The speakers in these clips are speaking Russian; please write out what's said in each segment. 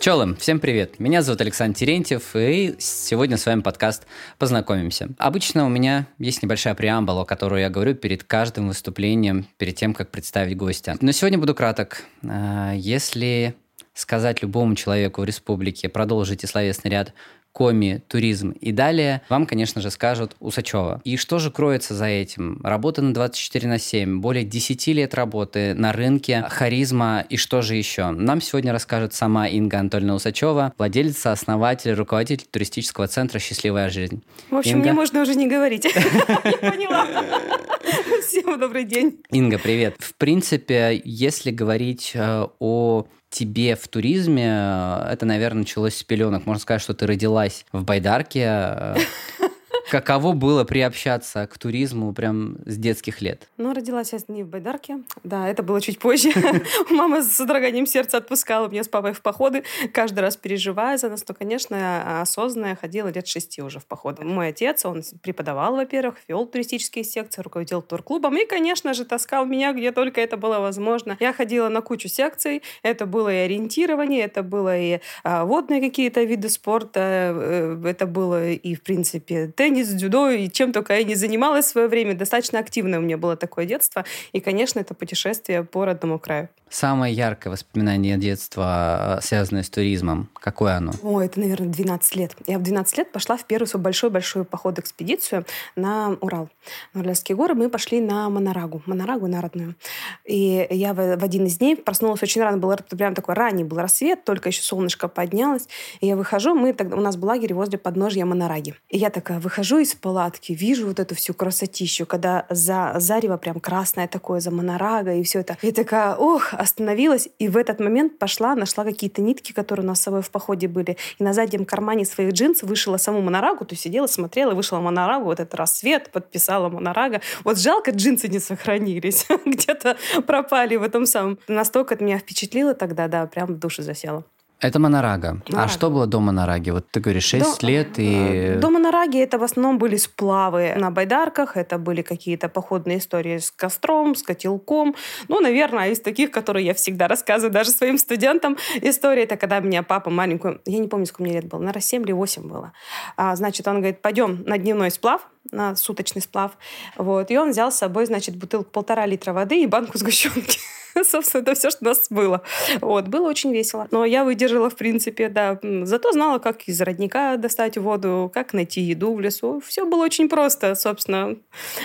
Челым, всем привет! Меня зовут Александр Терентьев, и сегодня с вами подкаст «Познакомимся». Обычно у меня есть небольшая преамбула, которую я говорю перед каждым выступлением, перед тем, как представить гостя. Но сегодня буду краток. А, если сказать любому человеку в республике, продолжите словесный ряд коми, туризм и далее, вам, конечно же, скажут Усачева. И что же кроется за этим? Работа на 24 на 7, более 10 лет работы на рынке, харизма и что же еще? Нам сегодня расскажет сама Инга Анатольевна Усачева, владелица, основатель, руководитель туристического центра «Счастливая жизнь». В общем, Инга... мне можно уже не говорить. Я поняла. Всем добрый день. Инга, привет. В принципе, если говорить э, о тебе в туризме, э, это, наверное, началось с пеленок. Можно сказать, что ты родилась в Байдарке. Э, Каково было приобщаться к туризму прям с детских лет? Ну, родилась я не в Байдарке. Да, это было чуть позже. Мама с содроганием сердца отпускала меня с папой в походы, каждый раз переживая за нас. То, конечно, осознанно я ходила лет шести уже в походы. Мой отец, он преподавал, во-первых, вел туристические секции, руководил турклубом и, конечно же, таскал меня, где только это было возможно. Я ходила на кучу секций. Это было и ориентирование, это было и а, водные какие-то виды спорта, э, это было и, в принципе, теннис, теннис, дзюдо и чем только я не занималась в свое время. Достаточно активное у меня было такое детство. И, конечно, это путешествие по родному краю. Самое яркое воспоминание детства, э, связанное с туризмом, какое оно? О, это, наверное, 12 лет. Я в 12 лет пошла в первую свою большой-большой поход-экспедицию на Урал. На Уральские горы мы пошли на Монорагу. Монорагу на родную. И я в, в один из дней проснулась очень рано. Был прям такой ранний был рассвет, только еще солнышко поднялось. И я выхожу, мы тогда, у нас был лагерь возле подножья Монораги. И я такая выхожу выхожу из палатки, вижу вот эту всю красотищу, когда за зарево прям красное такое, за монорага и все это. И такая, ох, остановилась. И в этот момент пошла, нашла какие-то нитки, которые у нас с собой в походе были. И на заднем кармане своих джинсов вышила саму монорагу, то есть сидела, смотрела, вышла монорагу, вот этот рассвет, подписала монорага. Вот жалко, джинсы не сохранились. Где-то пропали в этом самом. Настолько это меня впечатлило тогда, да, прям в душе засела. Это Монорага. Монорага. А что было до Монораги? Вот ты говоришь, 6 до, лет и... До Монораги это в основном были сплавы на байдарках, это были какие-то походные истории с костром, с котелком. Ну, наверное, из таких, которые я всегда рассказываю даже своим студентам. История это когда меня папа маленькую, я не помню, сколько мне лет было, наверное, 7 или 8 было. А, значит, он говорит, пойдем на дневной сплав, на суточный сплав. Вот. И он взял с собой, значит, бутылку полтора литра воды и банку сгущенки. Собственно, это все, что у нас было. Вот. Было очень весело. Но я выдержала, в принципе, да. Зато знала, как из родника достать воду, как найти еду в лесу. Все было очень просто, собственно.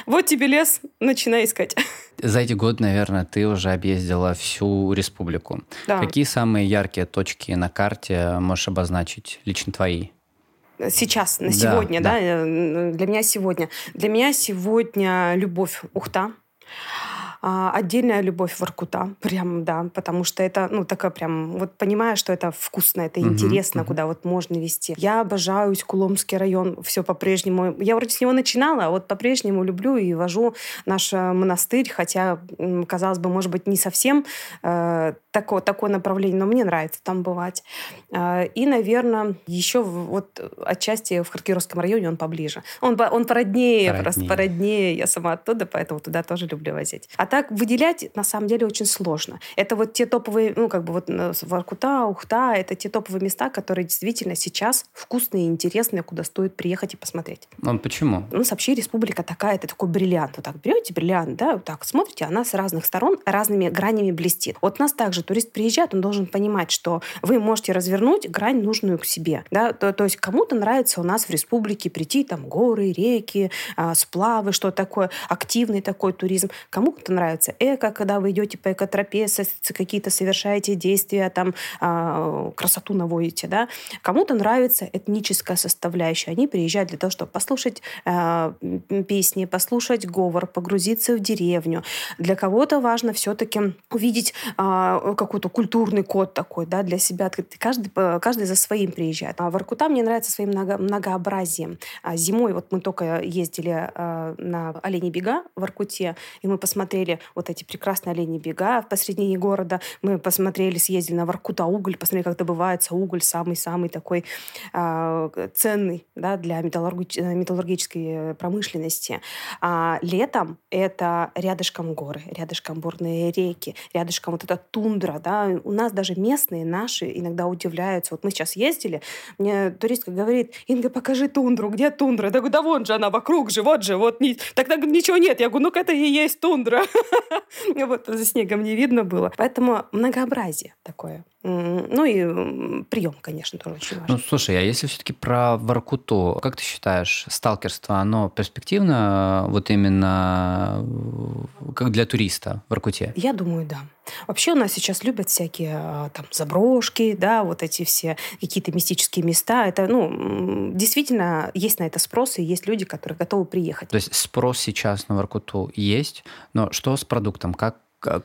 Вот тебе лес, начинай искать. За эти годы, наверное, ты уже объездила всю республику. Да. Какие самые яркие точки на карте можешь обозначить, лично твои? сейчас, на сегодня, да, да. да, для меня сегодня. Для меня сегодня любовь Ухта. А, отдельная любовь Воркута, прям, да, потому что это, ну, такая прям, вот понимаю, что это вкусно, это uh-huh, интересно, uh-huh. куда вот можно вести. Я обожаю Куломский район, все по-прежнему. Я вроде с него начинала, а вот по-прежнему люблю и вожу наш э, монастырь, хотя, казалось бы, может быть, не совсем э, такое, такое направление, но мне нравится там бывать. Э, и, наверное, еще вот отчасти в Харкировском районе он поближе. Он, он породнее, породнее, просто породнее. Я сама оттуда, поэтому туда тоже люблю возить. А так выделять на самом деле очень сложно. Это вот те топовые, ну как бы вот э, Воркута, Ухта, это те топовые места, которые действительно сейчас вкусные и интересные, куда стоит приехать и посмотреть. А почему? Ну, вообще республика такая, это такой бриллиант. Вот так берете бриллиант, да, вот так смотрите, она с разных сторон разными гранями блестит. Вот у нас также турист приезжает, он должен понимать, что вы можете развернуть грань нужную к себе. Да? То, то есть кому-то нравится у нас в республике прийти, там горы, реки, а, сплавы, что такое, активный такой туризм. Кому-то нравится нравится эко, когда вы идете по экотропе, какие-то совершаете действия, там, а, красоту наводите, да. Кому-то нравится этническая составляющая. Они приезжают для того, чтобы послушать а, песни, послушать говор, погрузиться в деревню. Для кого-то важно все-таки увидеть а, какой-то культурный код такой, да, для себя. Каждый, каждый за своим приезжает. А Воркута мне нравится своим много, многообразием. Зимой вот мы только ездили на Оленей бега в Воркуте, и мы посмотрели посмотрели вот эти прекрасные олени бега в посредине города. Мы посмотрели, съездили на Воркута уголь, посмотрели, как добывается уголь, самый-самый такой э, ценный да, для металлурги- металлургической промышленности. А летом это рядышком горы, рядышком бурные реки, рядышком вот эта тундра. Да. У нас даже местные наши иногда удивляются. Вот мы сейчас ездили, мне туристка говорит, Инга, покажи тундру, где тундра? Я говорю, да вон же она, вокруг же, вот же, вот. Не... Так, так ничего нет. Я говорю, ну-ка это и есть тундра. Вот за снегом не видно было. Поэтому многообразие такое. Ну и прием, конечно, тоже очень важен. Ну, слушай, а если все-таки про Воркуту, как ты считаешь, сталкерство, оно перспективно вот именно как для туриста в Воркуте? Я думаю, да. Вообще у нас сейчас любят всякие а, там заброшки, да, вот эти все какие-то мистические места. Это, ну, действительно, есть на это спрос, и есть люди, которые готовы приехать. То есть спрос сейчас на Воркуту есть, но что с продуктом? Как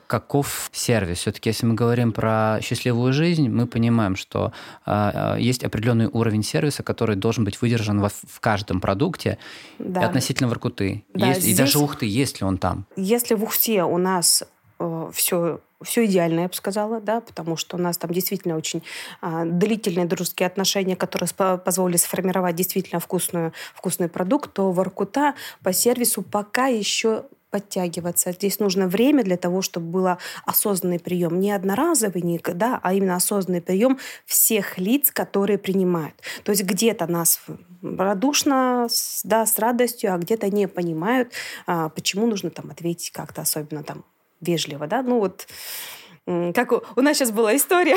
каков сервис? Все-таки, если мы говорим про счастливую жизнь, мы понимаем, что э, есть определенный уровень сервиса, который должен быть выдержан во, в каждом продукте да. относительно Воркуты. Да, есть, здесь, и даже Ухты, есть ли он там? Если в Ухте у нас э, все все идеально, я бы сказала, да, потому что у нас там действительно очень а, длительные дружеские отношения, которые позволили сформировать действительно вкусную, вкусный продукт, то Воркута по сервису пока еще подтягиваться. Здесь нужно время для того, чтобы был осознанный прием. Не одноразовый, не, да, а именно осознанный прием всех лиц, которые принимают. То есть где-то нас радушно, да, с радостью, а где-то не понимают, а, почему нужно там ответить как-то особенно там вежливо. Да? Ну вот как у, у нас сейчас была история.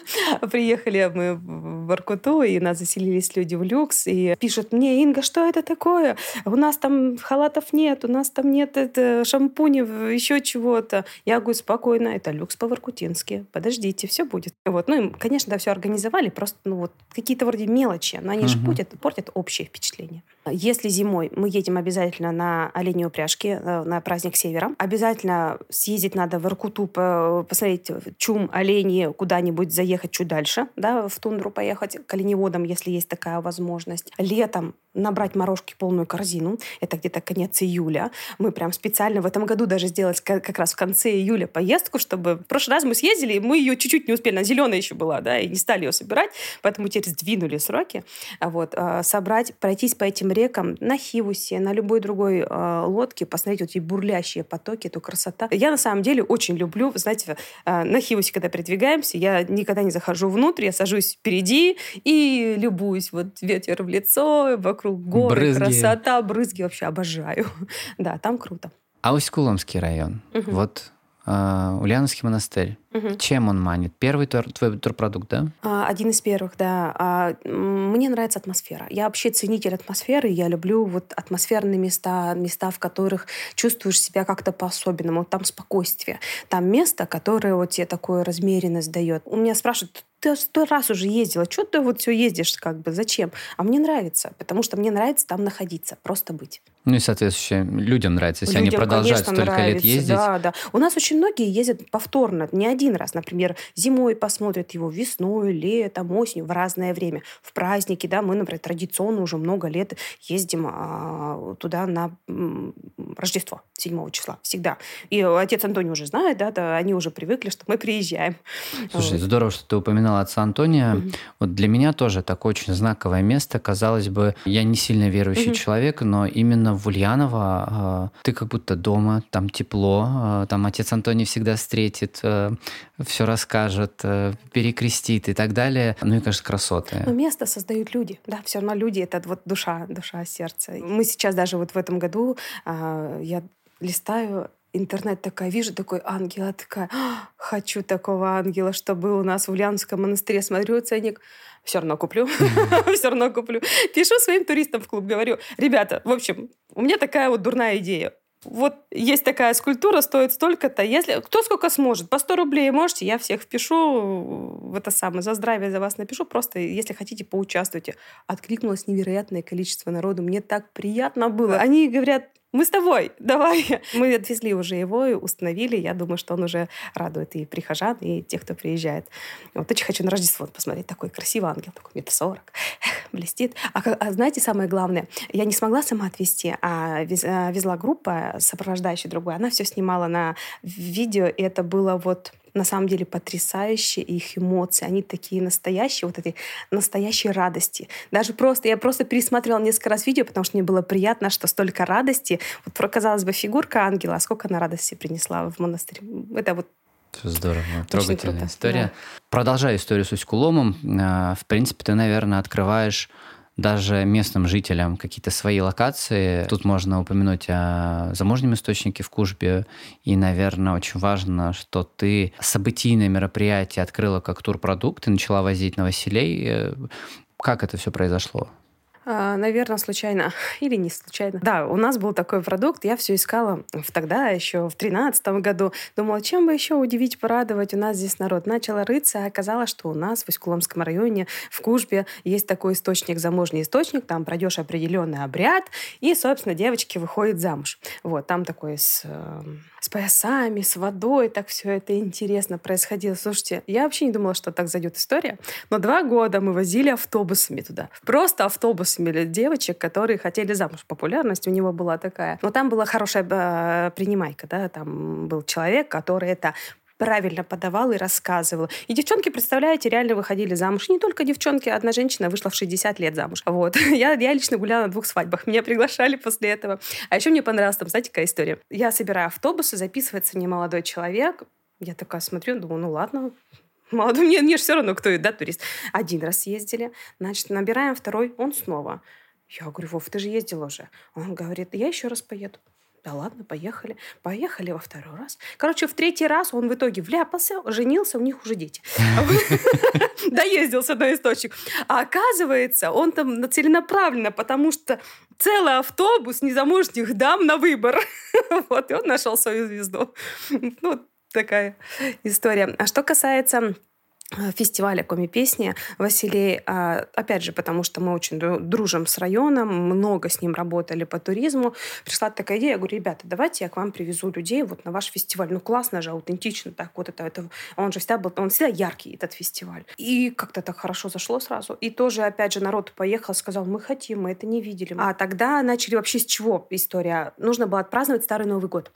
Приехали мы в Воркуту, и нас заселились люди в люкс, и пишут мне, Инга, что это такое? У нас там халатов нет, у нас там нет это, шампуней, еще чего-то. Я говорю, спокойно, это люкс по-воркутински. Подождите, все будет. Вот. Ну, и, конечно, да, все организовали, просто ну, вот, какие-то вроде мелочи, но они uh-huh. же портят, портят общее впечатление. Если зимой мы едем обязательно на оленей упряжки, э, на праздник Севера, обязательно съездить надо в Иркуту, посмотреть чум, оленей, куда-нибудь заехать чуть дальше, да, в тундру поехать, к оленеводам, если есть такая возможность. Летом набрать морожки полную корзину. Это где-то конец июля. Мы прям специально в этом году даже сделали как раз в конце июля поездку, чтобы... В прошлый раз мы съездили, и мы ее чуть-чуть не успели. Она зеленая еще была, да, и не стали ее собирать, поэтому теперь сдвинули сроки. Вот. А, собрать, пройтись по этим рекам на Хивусе, на любой другой э, лодке, посмотреть вот эти бурлящие потоки, эту красоту. Я на самом деле очень люблю, знаете, на Хивусе, когда передвигаемся, я никогда не захожу внутрь, я сажусь впереди и любуюсь. Вот ветер в лицо, вокруг горы, брызги. красота, брызги вообще обожаю. да, там круто. А Усть-Куломский район, угу. вот Uh, Ульяновский монастырь. Угу. Чем он манит? Первый тур, твой турпродукт, да? Uh, один из первых, да. Uh, мне нравится атмосфера. Я вообще ценитель атмосферы. Я люблю вот атмосферные места, места, в которых чувствуешь себя как-то по-особенному. Там спокойствие. Там место, которое вот тебе такую размеренность дает. У меня спрашивают, ты сто раз уже ездила, что ты вот все ездишь, как бы, зачем? А мне нравится, потому что мне нравится там находиться, просто быть. Ну и, соответственно, людям нравится, если людям, они продолжают столько нравится, лет ездить. Да, да. У нас очень многие ездят повторно, не один раз. Например, зимой посмотрят его, весной, летом, осенью, в разное время. В праздники, да, мы, например, традиционно уже много лет ездим а, туда на м, Рождество 7 числа, всегда. И отец Антоний уже знает, да, да, они уже привыкли, что мы приезжаем. Слушай, здорово, что ты упоминала отца Антония. Mm-hmm. Вот для меня тоже такое очень знаковое место. Казалось бы, я не сильно верующий mm-hmm. человек, но именно в Ульяново э, ты как будто дома, там тепло, э, там отец Антоний всегда встретит, э, все расскажет, э, перекрестит и так далее. Ну и, конечно, красоты. Но место создают люди, да, все равно люди — это вот душа, душа, сердце. Мы сейчас даже вот в этом году, э, я листаю интернет такая, вижу такой ангел, такая, «А, хочу такого ангела, что был у нас в Ульяновском монастыре, смотрю ценник, все равно куплю, все равно куплю. Пишу своим туристам в клуб, говорю, ребята, в общем, у меня такая вот дурная идея. Вот есть такая скульптура, стоит столько-то. Если кто сколько сможет, по 100 рублей можете, я всех впишу в это самое, за здравие за вас напишу. Просто, если хотите, поучаствуйте. Откликнулось невероятное количество народу. Мне так приятно было. Они говорят, мы с тобой, давай. Мы отвезли уже его и установили. Я думаю, что он уже радует и прихожан, и тех, кто приезжает. Вот очень хочу на Рождество посмотреть. Такой красивый ангел, такой метр сорок, блестит. А, а знаете, самое главное, я не смогла сама отвезти, а везла группа, сопровождающая другую. Она все снимала на видео, и это было вот на самом деле потрясающие их эмоции. Они такие настоящие, вот эти настоящие радости. Даже просто, я просто пересмотрела несколько раз видео, потому что мне было приятно, что столько радости. Вот, казалось бы, фигурка ангела, а сколько она радости принесла в монастырь. Это вот Здорово, трогательная история. Да. Продолжая историю с Усть-Куломом, а, в принципе, ты, наверное, открываешь даже местным жителям какие-то свои локации. Тут можно упомянуть о замужнем источнике в Кужбе. И, наверное, очень важно, что ты событийное мероприятие открыла как турпродукт и начала возить на Василей. Э, как это все произошло? А, наверное, случайно или не случайно. Да, у нас был такой продукт, я все искала в тогда, еще в тринадцатом году. Думала, чем бы еще удивить, порадовать. У нас здесь народ. Начала рыться, а оказалось, что у нас в Усть-Куломском районе, в Кужбе, есть такой источник, заможный источник. Там пройдешь определенный обряд, и, собственно, девочки выходят замуж. Вот, там такой с эм, с поясами, с водой, так все это интересно происходило. Слушайте, я вообще не думала, что так зайдет история, но два года мы возили автобусами туда. Просто автобусами девочек, которые хотели замуж. Популярность у него была такая. Но там была хорошая э, принимайка, да, там был человек, который это правильно подавал и рассказывал. И девчонки, представляете, реально выходили замуж. Не только девчонки, одна женщина вышла в 60 лет замуж. Вот. Я, я лично гуляла на двух свадьбах. Меня приглашали после этого. А еще мне понравилась там, знаете, какая история? Я собираю автобусы, записывается немолодой человек. Я такая смотрю, думаю, ну ладно, молодой, мне, мне же все равно, кто да, турист. Один раз съездили, значит, набираем второй, он снова. Я говорю, Вов, ты же ездил уже. Он говорит, я еще раз поеду. Да ладно, поехали. Поехали во второй раз. Короче, в третий раз он в итоге вляпался, женился, у них уже дети. Доездился до источник. А оказывается, он там целенаправленно, потому что целый автобус незамужних дам на выбор. Вот, и он нашел свою звезду. Ну, такая история. А что касается Э, фестиваля коми-песни Василий, а, опять же, потому что мы очень дружим с районом, много с ним работали по туризму, пришла такая идея, я говорю, ребята, давайте я к вам привезу людей вот на ваш фестиваль. Ну, классно же, аутентично так, вот это, это он же всегда был, он всегда яркий, этот фестиваль. И как-то так хорошо зашло сразу. И тоже, опять же, народ поехал, сказал, мы хотим, мы это не видели. А тогда начали вообще с чего история? Нужно было отпраздновать Старый Новый год.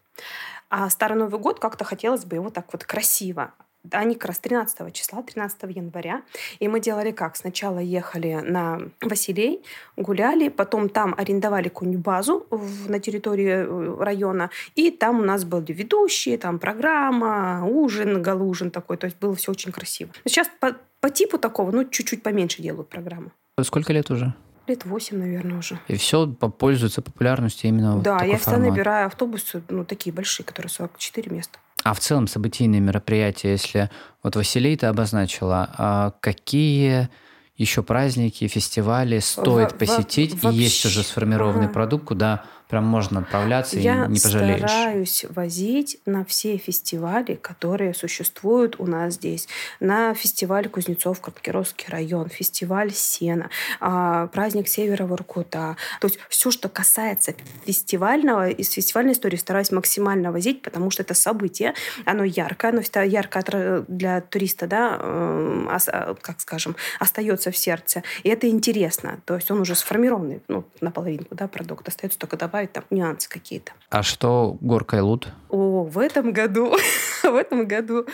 А Старый Новый год как-то хотелось бы его так вот красиво они как раз 13 числа, 13 января. И мы делали как? Сначала ехали на Василей, гуляли, потом там арендовали какую-нибудь базу в, на территории э, района, и там у нас были ведущие, там программа, ужин, галужин такой, то есть было все очень красиво. Сейчас по, по типу такого, ну, чуть-чуть поменьше делают программу. Сколько лет уже? Лет восемь, наверное, уже. И все пользуется популярностью именно Да, я всегда набираю автобусы, ну, такие большие, которые 44 места. А в целом событийные мероприятия, если вот Василий ты обозначила, а какие еще праздники, фестивали стоит во, посетить, во, и есть уже сформированный ага. продукт, куда Прям можно отправляться Я и не пожалеешь. Я стараюсь возить на все фестивали, которые существуют у нас здесь. На фестиваль Кузнецов, Краткеровский район, фестиваль Сена, а, праздник Севера Воркута. То есть все, что касается фестивального, из фестивальной истории стараюсь максимально возить, потому что это событие, оно яркое, оно всегда ярко для туриста, да, эм, как скажем, остается в сердце. И это интересно. То есть он уже сформированный, ну, наполовину, да, продукт. Остается только добавить добавить там нюансы какие-то. А что горка и лут? О, в этом году, в этом году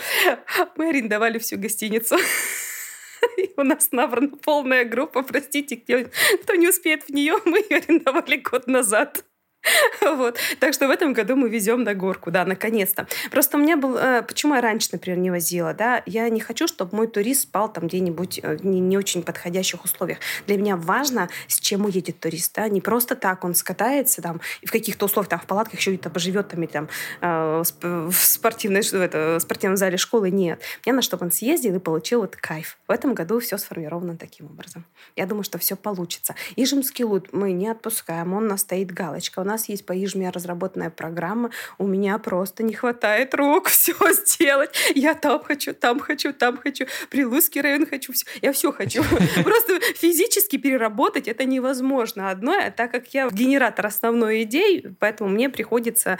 мы арендовали всю гостиницу. И у нас набрана полная группа, простите, кто не успеет в нее, мы ее арендовали год назад. Вот. Так что в этом году мы везем на горку, да, наконец-то. Просто у меня был... Э, почему я раньше, например, не возила, да? Я не хочу, чтобы мой турист спал там где-нибудь в э, не, не очень подходящих условиях. Для меня важно, с чем уедет турист, да? Не просто так он скатается там и в каких-то условиях, там, в палатках еще где-то поживет там, или там э, в спортивной, в это, в спортивном зале школы. Нет. Мне надо, чтобы он съездил и получил вот кайф. В этом году все сформировано таким образом. Я думаю, что все получится. Ижемский лут мы не отпускаем, он у нас стоит галочка. У нас нас есть по Ижме разработанная программа, у меня просто не хватает рук все сделать. Я там хочу, там хочу, там хочу, Прилузский район хочу, все. я все хочу. Просто физически переработать это невозможно одно, а так как я генератор основной идей, поэтому мне приходится,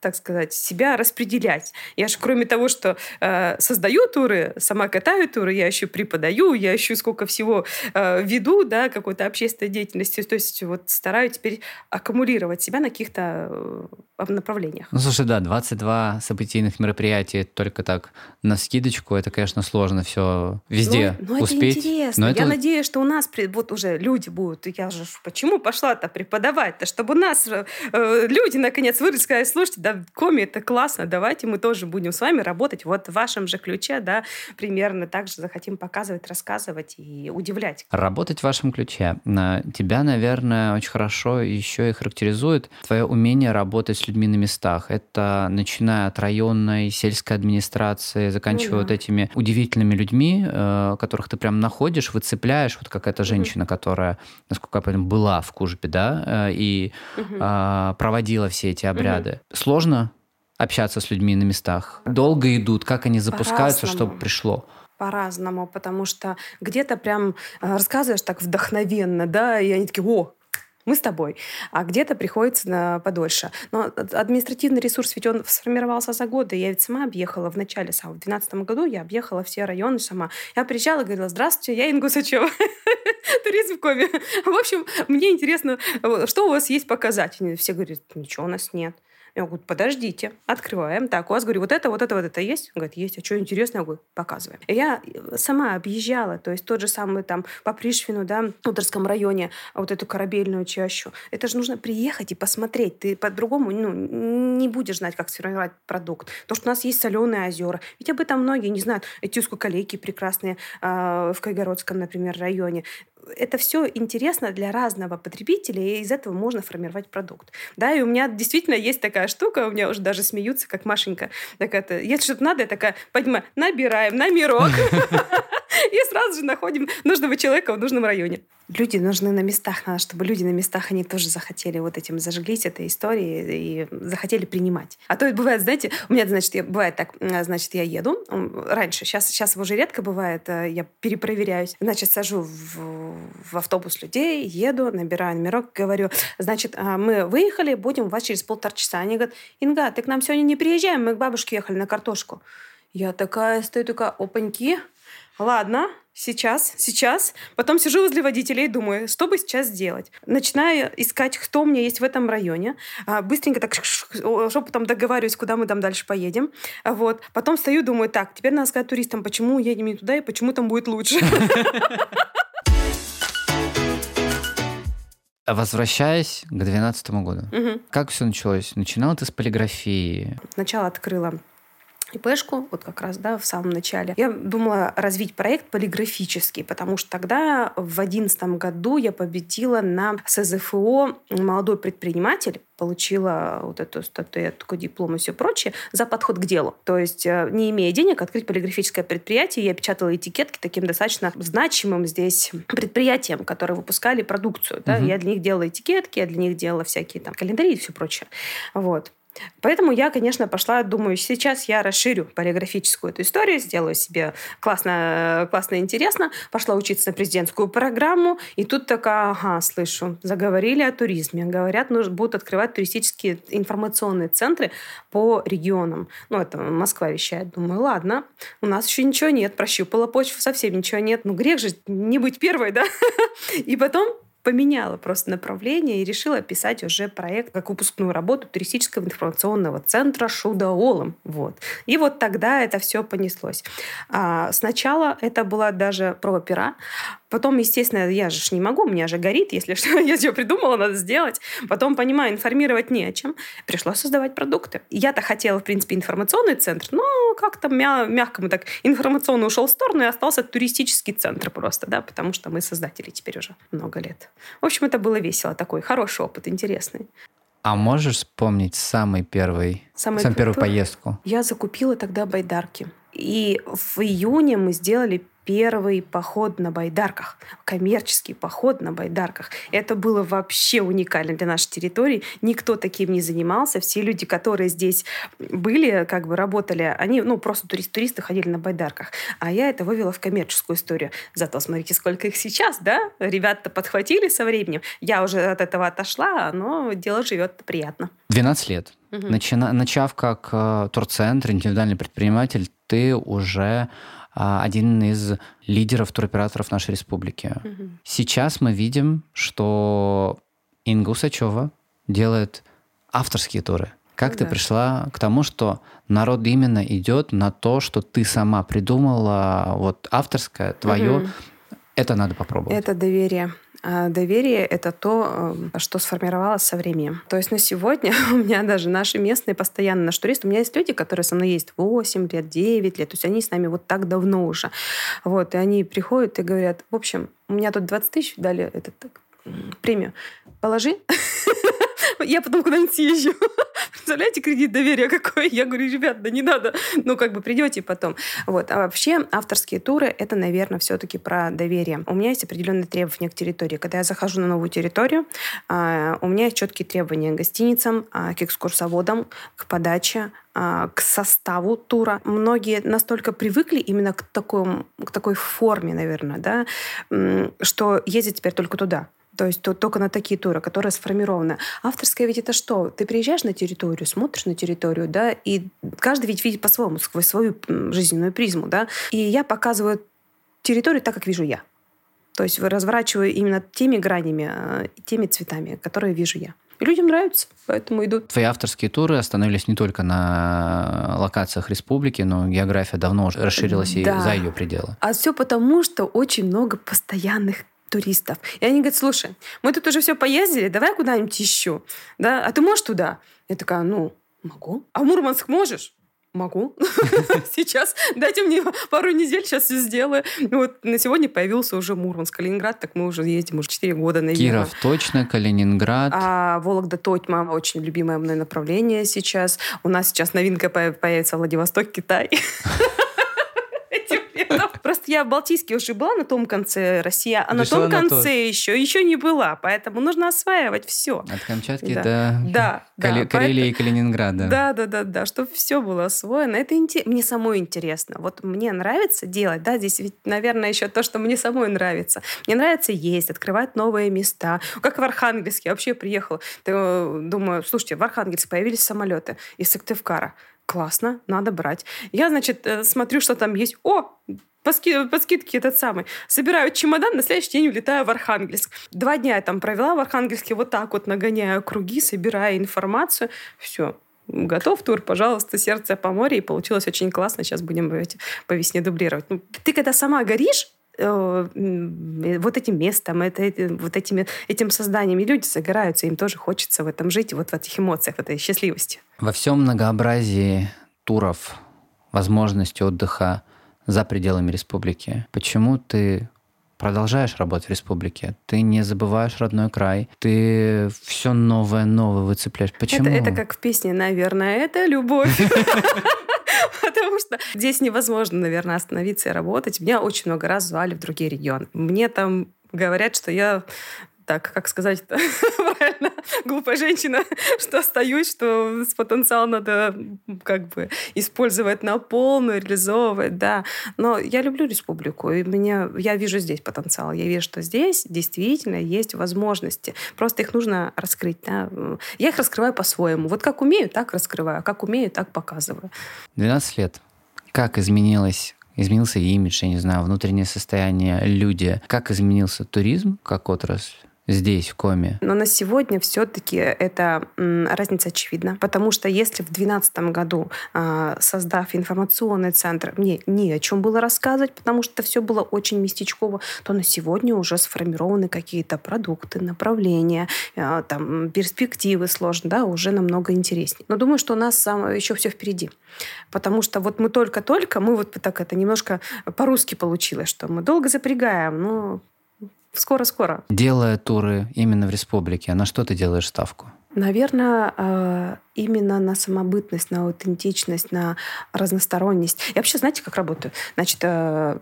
так сказать, себя распределять. Я же кроме того, что э, создаю туры, сама катаю туры, я еще преподаю, я еще сколько всего э, веду, да, какой-то общественной деятельности. То есть вот стараюсь теперь аккумулировать себя на каких-то э, направлениях. Ну, слушай, да, 22 событийных мероприятия только так на скидочку, это, конечно, сложно все везде но, но успеть. Это интересно. Но это... Я надеюсь, что у нас вот уже люди будут. Я же почему пошла-то преподавать-то, чтобы у нас э, э, люди наконец выросли, сказали, слушайте, да, коми, это классно, давайте мы тоже будем с вами работать вот в вашем же ключе, да, примерно так же захотим показывать, рассказывать и удивлять. Работать в вашем ключе. Тебя, наверное, очень хорошо еще и характеризует твое умение работать с людьми на местах. Это начиная от районной, сельской администрации, заканчивая ну, да. вот этими удивительными людьми, э, которых ты прям находишь, выцепляешь, вот как эта женщина, угу. которая, насколько я понимаю, была в Кужбе, да, э, и угу. проводила все эти обряды. Угу. Сложно общаться с людьми на местах? Долго идут? Как они запускаются, чтобы пришло? По-разному, потому что где-то прям э, рассказываешь так вдохновенно, да, и они такие, о, мы с тобой. А где-то приходится на подольше. Но административный ресурс, ведь он сформировался за годы. Я ведь сама объехала в начале, сам, в 2012 году я объехала все районы сама. Я приезжала говорила, здравствуйте, я Инга Сачева. Туризм в Коме. В общем, мне интересно, что у вас есть показать? Все говорят, ничего у нас нет. Я говорю, подождите, открываем. Так, у вас, говорю, вот это, вот это, вот это есть? Он говорит, есть. А что интересно? Я говорю, показываем. И я сама объезжала, то есть тот же самый там по Пришвину, да, в Ударском районе, вот эту корабельную чащу. Это же нужно приехать и посмотреть. Ты по-другому ну, не будешь знать, как сформировать продукт. То, что у нас есть соленые озера. Ведь об этом многие не знают. Эти узкоколейки прекрасные э, в Кайгородском, например, районе это все интересно для разного потребителя, и из этого можно формировать продукт. Да, и у меня действительно есть такая штука, у меня уже даже смеются, как Машенька. Так это, если что-то надо, я такая, понимаю, набираем номерок. И сразу же находим нужного человека в нужном районе. Люди нужны на местах. Надо, чтобы люди на местах, они тоже захотели вот этим зажглись этой историей и захотели принимать. А то бывает, знаете, у меня, значит, я, бывает так, значит, я еду раньше, сейчас, сейчас уже редко бывает, э, я перепроверяюсь. Значит, сажу в, в автобус людей, еду, набираю номерок, говорю, значит, а, мы выехали, будем вас через полтора часа. Они говорят, Инга, ты к нам сегодня не приезжаем, мы к бабушке ехали на картошку. Я такая стою, такая, опаньки, ладно, сейчас, сейчас. Потом сижу возле водителя и думаю, что бы сейчас сделать. Начинаю искать, кто у меня есть в этом районе. А, быстренько так шепотом договариваюсь, куда мы там дальше поедем. Вот. Потом стою, думаю, так, теперь надо сказать туристам, почему едем не туда и почему там будет лучше. Возвращаясь к 2012 году, угу. как все началось? Начинала ты с полиграфии? Сначала открыла ИПшку, вот как раз, да, в самом начале. Я думала развить проект полиграфический, потому что тогда, в 2011 году, я победила на СЗФО «Молодой предприниматель», получила вот эту статуэтку, диплом и все прочее за подход к делу. То есть, э, не имея денег, открыть полиграфическое предприятие, я печатала этикетки таким достаточно значимым здесь предприятиям, которые выпускали продукцию. Да? Угу. Я для них делала этикетки, я для них делала всякие там календари и все прочее. Вот. Поэтому я, конечно, пошла, думаю, сейчас я расширю полиграфическую эту историю, сделаю себе классно, классно интересно. Пошла учиться на президентскую программу, и тут такая, ага, слышу, заговорили о туризме. Говорят, нужно, будут открывать туристические информационные центры по регионам. Ну, это Москва вещает. Думаю, ладно, у нас еще ничего нет, прощупала почву, совсем ничего нет. Ну, грех же не быть первой, да? И потом поменяла просто направление и решила писать уже проект как выпускную работу туристического информационного центра Шудаолом. Вот. И вот тогда это все понеслось. А, сначала это была даже проба пера, Потом, естественно, я же не могу, у меня же горит, если что, я что придумала, надо сделать. Потом, понимаю, информировать не о чем. Пришлось создавать продукты. Я-то хотела, в принципе, информационный центр, но как-то мя- мягко мы так информационно ушел в сторону, и остался туристический центр просто, да, потому что мы создатели теперь уже много лет. В общем, это было весело, такой хороший опыт, интересный. А можешь вспомнить самый первый, самый самую первую поездку? Я закупила тогда байдарки. И в июне мы сделали первый поход на байдарках, коммерческий поход на байдарках. Это было вообще уникально для нашей территории. Никто таким не занимался. Все люди, которые здесь были, как бы работали, они, ну, просто турист, туристы ходили на байдарках. А я это вывела в коммерческую историю. Зато смотрите, сколько их сейчас, да? Ребята подхватили со временем. Я уже от этого отошла, но дело живет приятно. 12 лет. Угу. Начина, начав как э, турцентр, индивидуальный предприниматель, ты уже один из лидеров туроператоров нашей республики. Угу. Сейчас мы видим, что Инга Усачева делает авторские туры. Как да. ты пришла к тому, что народ именно идет на то, что ты сама придумала, вот авторское твое, угу. это надо попробовать. Это доверие. А доверие — это то, э, что сформировалось со временем. То есть на сегодня у меня даже наши местные постоянно наш турист, у меня есть люди, которые со мной есть 8 лет, 9 лет, то есть они с нами вот так давно уже. Вот, и они приходят и говорят, в общем, у меня тут 20 тысяч дали этот так, премию, положи, я потом куда-нибудь съезжу. Представляете, кредит доверия какой? Я говорю, ребят, да не надо. Ну, как бы придете потом. Вот. А вообще авторские туры — это, наверное, все-таки про доверие. У меня есть определенные требования к территории. Когда я захожу на новую территорию, а, у меня есть четкие требования к гостиницам, а, к экскурсоводам, к подаче, а, к составу тура. Многие настолько привыкли именно к, такому, к такой форме, наверное, да, что ездят теперь только туда. То есть то, только на такие туры, которые сформированы. Авторское ведь это что? Ты приезжаешь на территорию, смотришь на территорию, да, и каждый ведь видит по-своему, сквозь свою жизненную призму, да. И я показываю территорию так, как вижу я. То есть разворачиваю именно теми гранями, э, теми цветами, которые вижу я. И людям нравится, поэтому идут. Твои авторские туры остановились не только на локациях республики, но география давно расширилась да. и за ее пределы. А все потому, что очень много постоянных туристов. И они говорят, слушай, мы тут уже все поездили, давай куда-нибудь еще. Да? А ты можешь туда? Я такая, ну, могу. А в Мурманск можешь? Могу. Сейчас дайте мне пару недель, сейчас все сделаю. Вот на сегодня появился уже Мурманск, Калининград, так мы уже ездим уже 4 года, наверное. Киров точно, Калининград. А Вологда Тотьма очень любимое мной направление сейчас. У нас сейчас новинка появится Владивосток, Китай. Я в Балтийске уже была на том конце России, а на том конце еще, еще не была. Поэтому нужно осваивать все. От Камчатки да. до да, Кали- да, Карелии поэтому... и Калининграда. Да, да, да, да, чтобы все было освоено. Это инте... мне самой интересно. Вот мне нравится делать, да, здесь ведь, наверное, еще то, что мне самой нравится. Мне нравится есть, открывать новые места. Как в Архангельске. Я вообще приехала. Э, думаю, слушайте, в Архангельске появились самолеты из Сыктывкара классно, надо брать. Я, значит, э, смотрю, что там есть. О, по, ски, по скидке этот самый. Собираю чемодан, на следующий день улетаю в Архангельск. Два дня я там провела в Архангельске, вот так вот нагоняя круги, собирая информацию. Все, готов тур, пожалуйста, сердце по морю. И получилось очень классно. Сейчас будем по весне дублировать. Ну, ты когда сама горишь, э, вот этим местом, это, вот этими, этим созданием. И люди загораются, им тоже хочется в этом жить, вот в этих эмоциях, в этой счастливости. Во всем многообразии туров, возможности отдыха за пределами республики. Почему ты продолжаешь работать в республике, ты не забываешь родной край, ты все новое, новое выцепляешь. Почему? Это, это как в песне, наверное, это любовь. Потому что здесь невозможно, наверное, остановиться и работать. Меня очень много раз звали в другие регионы. Мне там говорят, что я так, как сказать это правильно, глупая женщина, что остаюсь, что с потенциалом надо как бы использовать на полную, реализовывать, да. Но я люблю республику, и мне, я вижу здесь потенциал. Я вижу, что здесь действительно есть возможности. Просто их нужно раскрыть. Да. Я их раскрываю по-своему. Вот как умею, так раскрываю. Как умею, так показываю. 12 лет. Как изменилось изменился имидж, я не знаю, внутреннее состояние, люди. Как изменился туризм как отрасль? Здесь, в Коме? Но на сегодня все-таки эта разница очевидна, потому что если в 2012 году, а, создав информационный центр, мне не о чем было рассказывать, потому что все было очень местечково, то на сегодня уже сформированы какие-то продукты, направления, а, там, перспективы сложно, да, уже намного интереснее. Но думаю, что у нас еще все впереди. Потому что вот мы только-только, мы вот так это немножко по-русски получилось, что мы долго запрягаем, но Скоро-скоро. Делая туры именно в республике, на что ты делаешь ставку? Наверное, э, именно на самобытность, на аутентичность, на разносторонность. Я вообще, знаете, как работаю? Значит, э,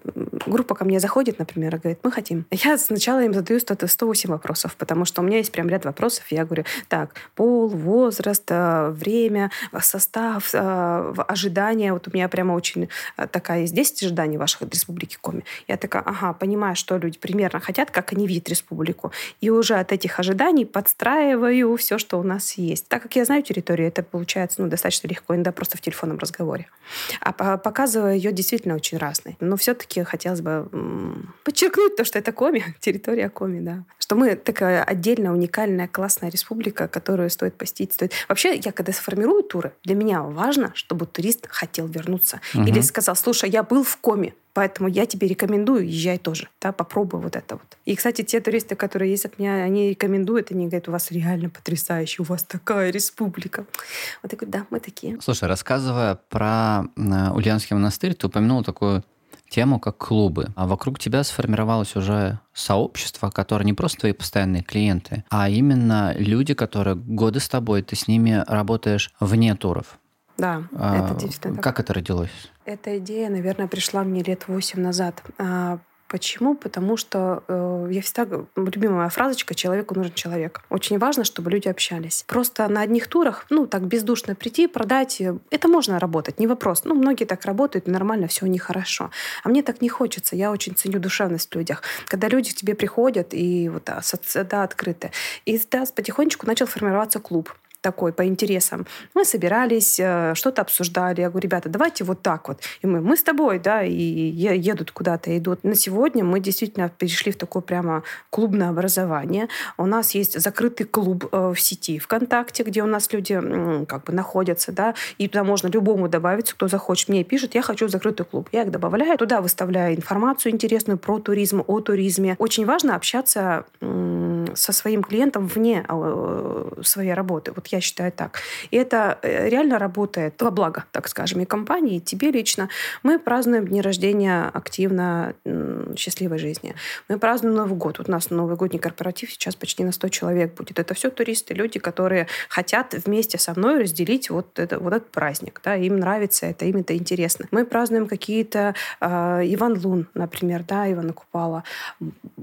группа ко мне заходит, например, и говорит, мы хотим. Я сначала им задаю 108 вопросов, потому что у меня есть прям ряд вопросов. Я говорю, так, пол, возраст, э, время, состав, ожидания. Вот у меня прямо очень такая есть 10 ожиданий ваших от Республики Коми. Я такая, ага, понимаю, что люди примерно хотят, как они видят республику. И уже от этих ожиданий подстраиваю все, что у нас есть. Так как я знаю территорию, это получается ну, достаточно легко, иногда просто в телефонном разговоре. А показываю ее действительно очень разной. Но все-таки хотелось бы подчеркнуть то, что это Коми, территория Коми, да. Что мы такая отдельная, уникальная, классная республика, которую стоит посетить. Стоит... Вообще, я когда сформирую туры, для меня важно, чтобы турист хотел вернуться. Угу. Или сказал, слушай, я был в Коми, Поэтому я тебе рекомендую, езжай тоже, да, попробуй вот это вот. И, кстати, те туристы, которые есть от меня, они рекомендуют, они говорят, у вас реально потрясающе, у вас такая республика. Вот я говорю, да, мы такие. Слушай, рассказывая про э, Ульяновский монастырь, ты упомянул такую тему, как клубы. А вокруг тебя сформировалось уже сообщество, которое не просто твои постоянные клиенты, а именно люди, которые годы с тобой, ты с ними работаешь вне туров. Да, а, это действительно Как так. это родилось? Эта идея, наверное, пришла мне лет восемь назад. А, почему? Потому что э, я всегда любимая фразочка «человеку нужен человек». Очень важно, чтобы люди общались. Просто на одних турах, ну, так бездушно прийти, продать, э, это можно работать, не вопрос. Ну, многие так работают, нормально, все у них хорошо. А мне так не хочется. Я очень ценю душевность в людях. Когда люди к тебе приходят, и вот да, да, открыты. И да, потихонечку начал формироваться клуб такой по интересам. Мы собирались, э, что-то обсуждали. Я говорю, ребята, давайте вот так вот. И мы, мы с тобой, да, и едут куда-то, идут. На сегодня мы действительно перешли в такое прямо клубное образование. У нас есть закрытый клуб э, в сети ВКонтакте, где у нас люди как бы находятся, да, и туда можно любому добавить, кто захочет. Мне пишет, я хочу закрытый клуб. Я их добавляю, туда выставляю информацию интересную про туризм, о туризме. Очень важно общаться со своим клиентом вне э, своей работы. Вот я считаю так. И это э, реально работает во благо, так скажем, и компании, и тебе лично. Мы празднуем дни рождения активно счастливой жизни. Мы празднуем Новый год. Вот у нас новогодний корпоратив сейчас почти на 100 человек будет. Это все туристы, люди, которые хотят вместе со мной разделить вот, это, вот этот праздник. Да? Им нравится это, им это интересно. Мы празднуем какие-то э, Иван Лун, например, да, Ивана Купала.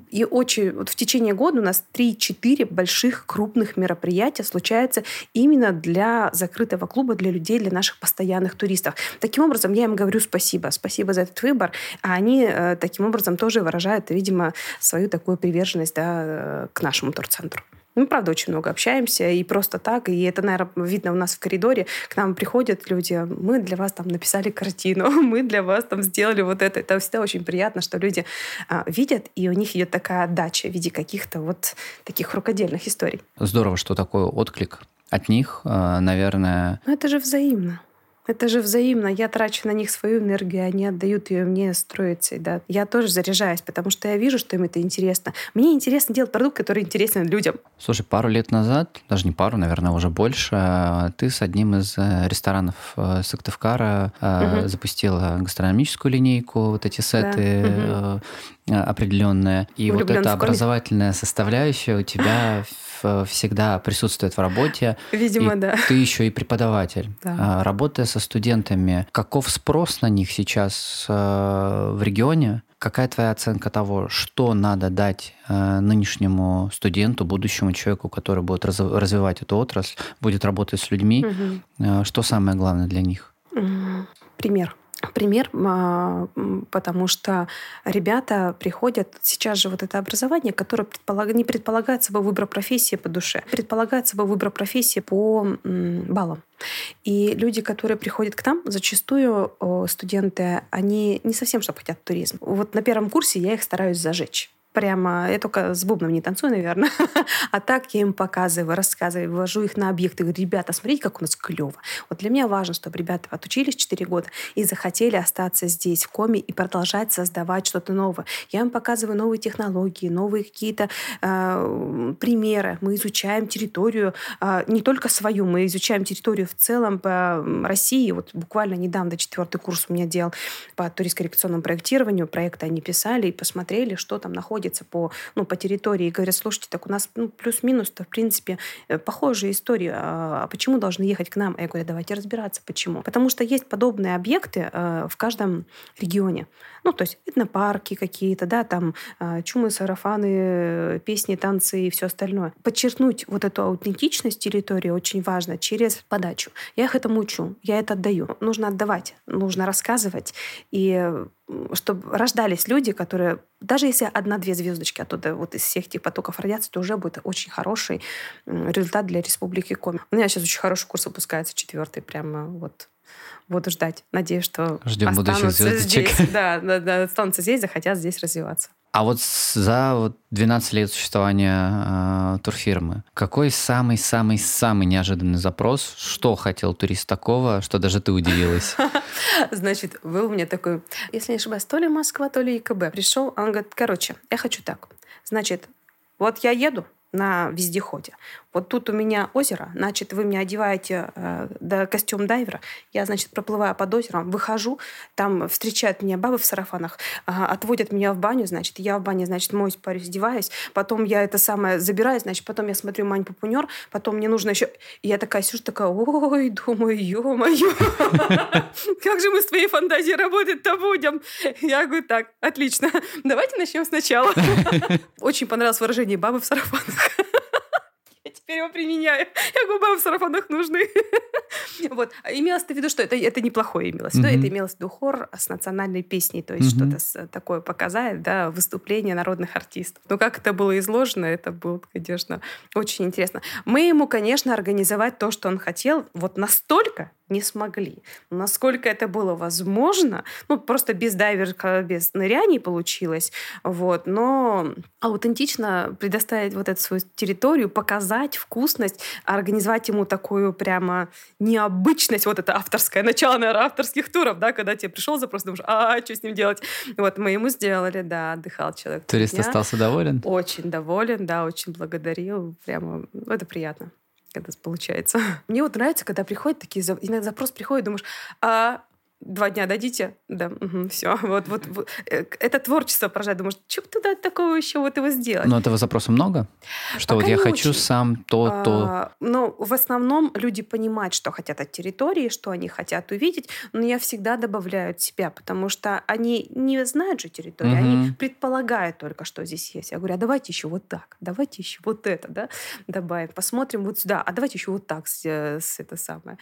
И очень вот в течение года у нас 3-4 больших крупных мероприятия случается именно для закрытого клуба, для людей, для наших постоянных туристов. Таким образом, я им говорю спасибо. Спасибо за этот выбор. А они э, таким образом тоже выражают, видимо, свою такую приверженность да, э, к нашему турцентру. Мы, правда, очень много общаемся, и просто так, и это, наверное, видно у нас в коридоре, к нам приходят люди, мы для вас там написали картину, мы для вас там сделали вот это. Это всегда очень приятно, что люди а, видят, и у них идет такая отдача в виде каких-то вот таких рукодельных историй. Здорово, что такой отклик от них, э, наверное... Ну, это же взаимно. Это же взаимно. Я трачу на них свою энергию, они отдают ее мне строиться. Да. Я тоже заряжаюсь, потому что я вижу, что им это интересно. Мне интересно делать продукт, который интересен людям. Слушай, пару лет назад, даже не пару, наверное, уже больше, ты с одним из э, ресторанов э, Сыктывкара угу. запустила гастрономическую линейку, вот эти сеты да. угу. Определенные. И Влюблен вот эта образовательная составляющая у тебя Э, всегда присутствует в работе. Видимо, и да. Ты еще и преподаватель. Да. А, работая со студентами, каков спрос на них сейчас э, в регионе? Какая твоя оценка того, что надо дать э, нынешнему студенту, будущему человеку, который будет развивать эту отрасль, будет работать с людьми? Угу. Что самое главное для них? Пример пример, а, потому что ребята приходят, сейчас же вот это образование, которое предполаг... не предполагает собой выбор профессии по душе, предполагает собой выбор профессии по баллам. И люди, которые приходят к нам, зачастую студенты, они не совсем что хотят туризм. Вот на первом курсе я их стараюсь зажечь прямо, я только с бубном не танцую, наверное, а так я им показываю, рассказываю, вывожу их на объекты, говорю, ребята, смотрите, как у нас клево. Вот для меня важно, чтобы ребята отучились 4 года и захотели остаться здесь, в Коме, и продолжать создавать что-то новое. Я им показываю новые технологии, новые какие-то э, примеры. Мы изучаем территорию, э, не только свою, мы изучаем территорию в целом по России. Вот буквально недавно четвертый курс у меня делал по туристско-рекреационному проектированию. Проекты они писали и посмотрели, что там находится проходятся по, ну, по территории и говорят, слушайте, так у нас ну, плюс-минус-то, в принципе, э, похожая история. А, а почему должны ехать к нам? Я говорю, давайте разбираться, почему. Потому что есть подобные объекты э, в каждом регионе. Ну, то есть этнопарки какие-то, да, там э, чумы, сарафаны, песни, танцы и все остальное. Подчеркнуть вот эту аутентичность территории очень важно через подачу. Я их этому учу, я это отдаю. Нужно отдавать, нужно рассказывать. И чтобы рождались люди, которые, даже если одна-две звездочки оттуда, вот из всех этих потоков родятся, то уже будет очень хороший результат для Республики Коми. У меня сейчас очень хороший курс выпускается, четвертый, прямо вот буду ждать. Надеюсь, что Ждем звездочек. Здесь, да, да, да, останутся здесь, захотят здесь развиваться. А вот за вот 12 лет существования э, турфирмы, какой самый-самый-самый неожиданный запрос? Что хотел турист такого, что даже ты удивилась? Значит, был у меня такой, если не ошибаюсь, то ли Москва, то ли ИКБ. Пришел, он говорит, короче, я хочу так. Значит, вот я еду на вездеходе. Вот тут у меня озеро, значит, вы мне одеваете э, да, костюм дайвера, я, значит, проплываю под озером, выхожу, там встречают меня бабы в сарафанах, э, отводят меня в баню, значит, я в бане, значит, моюсь, парюсь, одеваюсь, потом я это самое забираю, значит, потом я смотрю Мань Папунер, потом мне нужно еще... И я такая сижу, такая, ой, думаю, ё-моё, как же мы с твоей фантазией работать-то будем? Я говорю, так, отлично, давайте начнем сначала. Очень понравилось выражение «бабы в сарафанах» теперь его применяю. Я губам в сарафанах нужны. вот. А имелось в виду, что это, это неплохое имелось виду. Это имелось в виду хор с национальной песней, то есть что-то такое показать, да, выступление народных артистов. Но как это было изложено, это было, конечно, очень интересно. Мы ему, конечно, организовать то, что он хотел, вот настолько не смогли. Насколько это было возможно, ну, просто без дайверка, без ныряний получилось, вот, но аутентично предоставить вот эту свою территорию, показать вкусность, организовать ему такую прямо необычность, вот это авторское начало, наверное, авторских туров, да, когда тебе пришел запрос, думаешь, а, что с ним делать? Вот, мы ему сделали, да, отдыхал человек. Турист остался доволен? Очень доволен, да, очень благодарил, прямо, это приятно когда получается. Мне вот нравится, когда приходят такие, иногда запрос приходит, думаешь, а два дня дадите? Да, угу, все. Вот, вот, вот. Э, это творчество поражает. Думаешь, что бы туда такого еще вот его сделать? Но этого запроса много? Что Пока вот я хочу очень. сам то, а, то... Но в основном люди понимают, что хотят от территории, что они хотят увидеть, но я всегда добавляю от себя, потому что они не знают же территорию, угу. они предполагают только, что здесь есть. Я говорю, а давайте еще вот так, давайте еще вот это, да, добавим, посмотрим вот сюда, а давайте еще вот так с, э, с это самое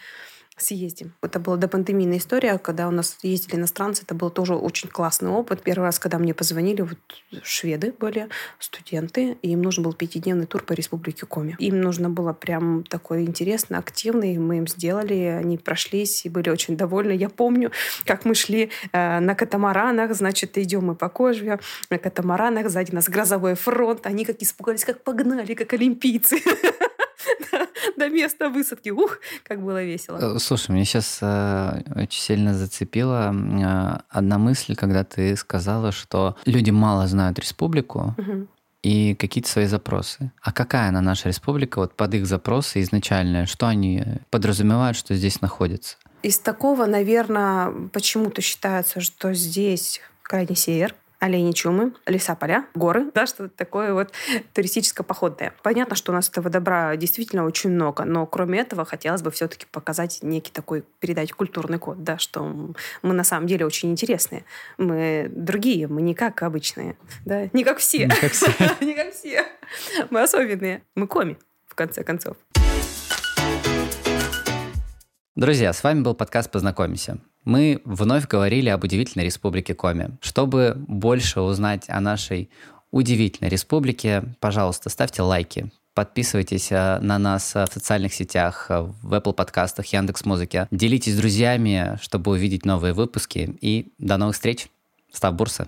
съездим. Это была допандемийная история, когда у нас ездили иностранцы. Это был тоже очень классный опыт. Первый раз, когда мне позвонили, вот шведы были, студенты, и им нужен был пятидневный тур по республике Коми. Им нужно было прям такой интересный, активный. Мы им сделали, они прошлись и были очень довольны. Я помню, как мы шли э, на катамаранах, значит, идем мы по Кожве, на катамаранах, сзади нас грозовой фронт. Они как испугались, как погнали, как олимпийцы. до места высадки. Ух, как было весело. Э, слушай, мне сейчас э, очень сильно зацепила э, одна мысль, когда ты сказала, что люди мало знают республику, угу. и какие-то свои запросы. А какая она наша республика, вот под их запросы изначальные, что они подразумевают, что здесь находится? Из такого, наверное, почему-то считается, что здесь крайний север, олени чумы, леса, поля, горы, да, что такое вот туристическое походное. Понятно, что у нас этого добра действительно очень много, но кроме этого хотелось бы все-таки показать некий такой, передать культурный код, да, что мы на самом деле очень интересные. Мы другие, мы не как обычные, да. Не как все. Не как все. Мы особенные. Мы коми, в конце концов. Друзья, с вами был подкаст «Познакомимся». Мы вновь говорили об удивительной республике Коми. Чтобы больше узнать о нашей удивительной республике, пожалуйста, ставьте лайки, Подписывайтесь э, на нас в социальных сетях, в Apple подкастах, Яндекс Музыке. Делитесь с друзьями, чтобы увидеть новые выпуски. И до новых встреч. Став Бурса.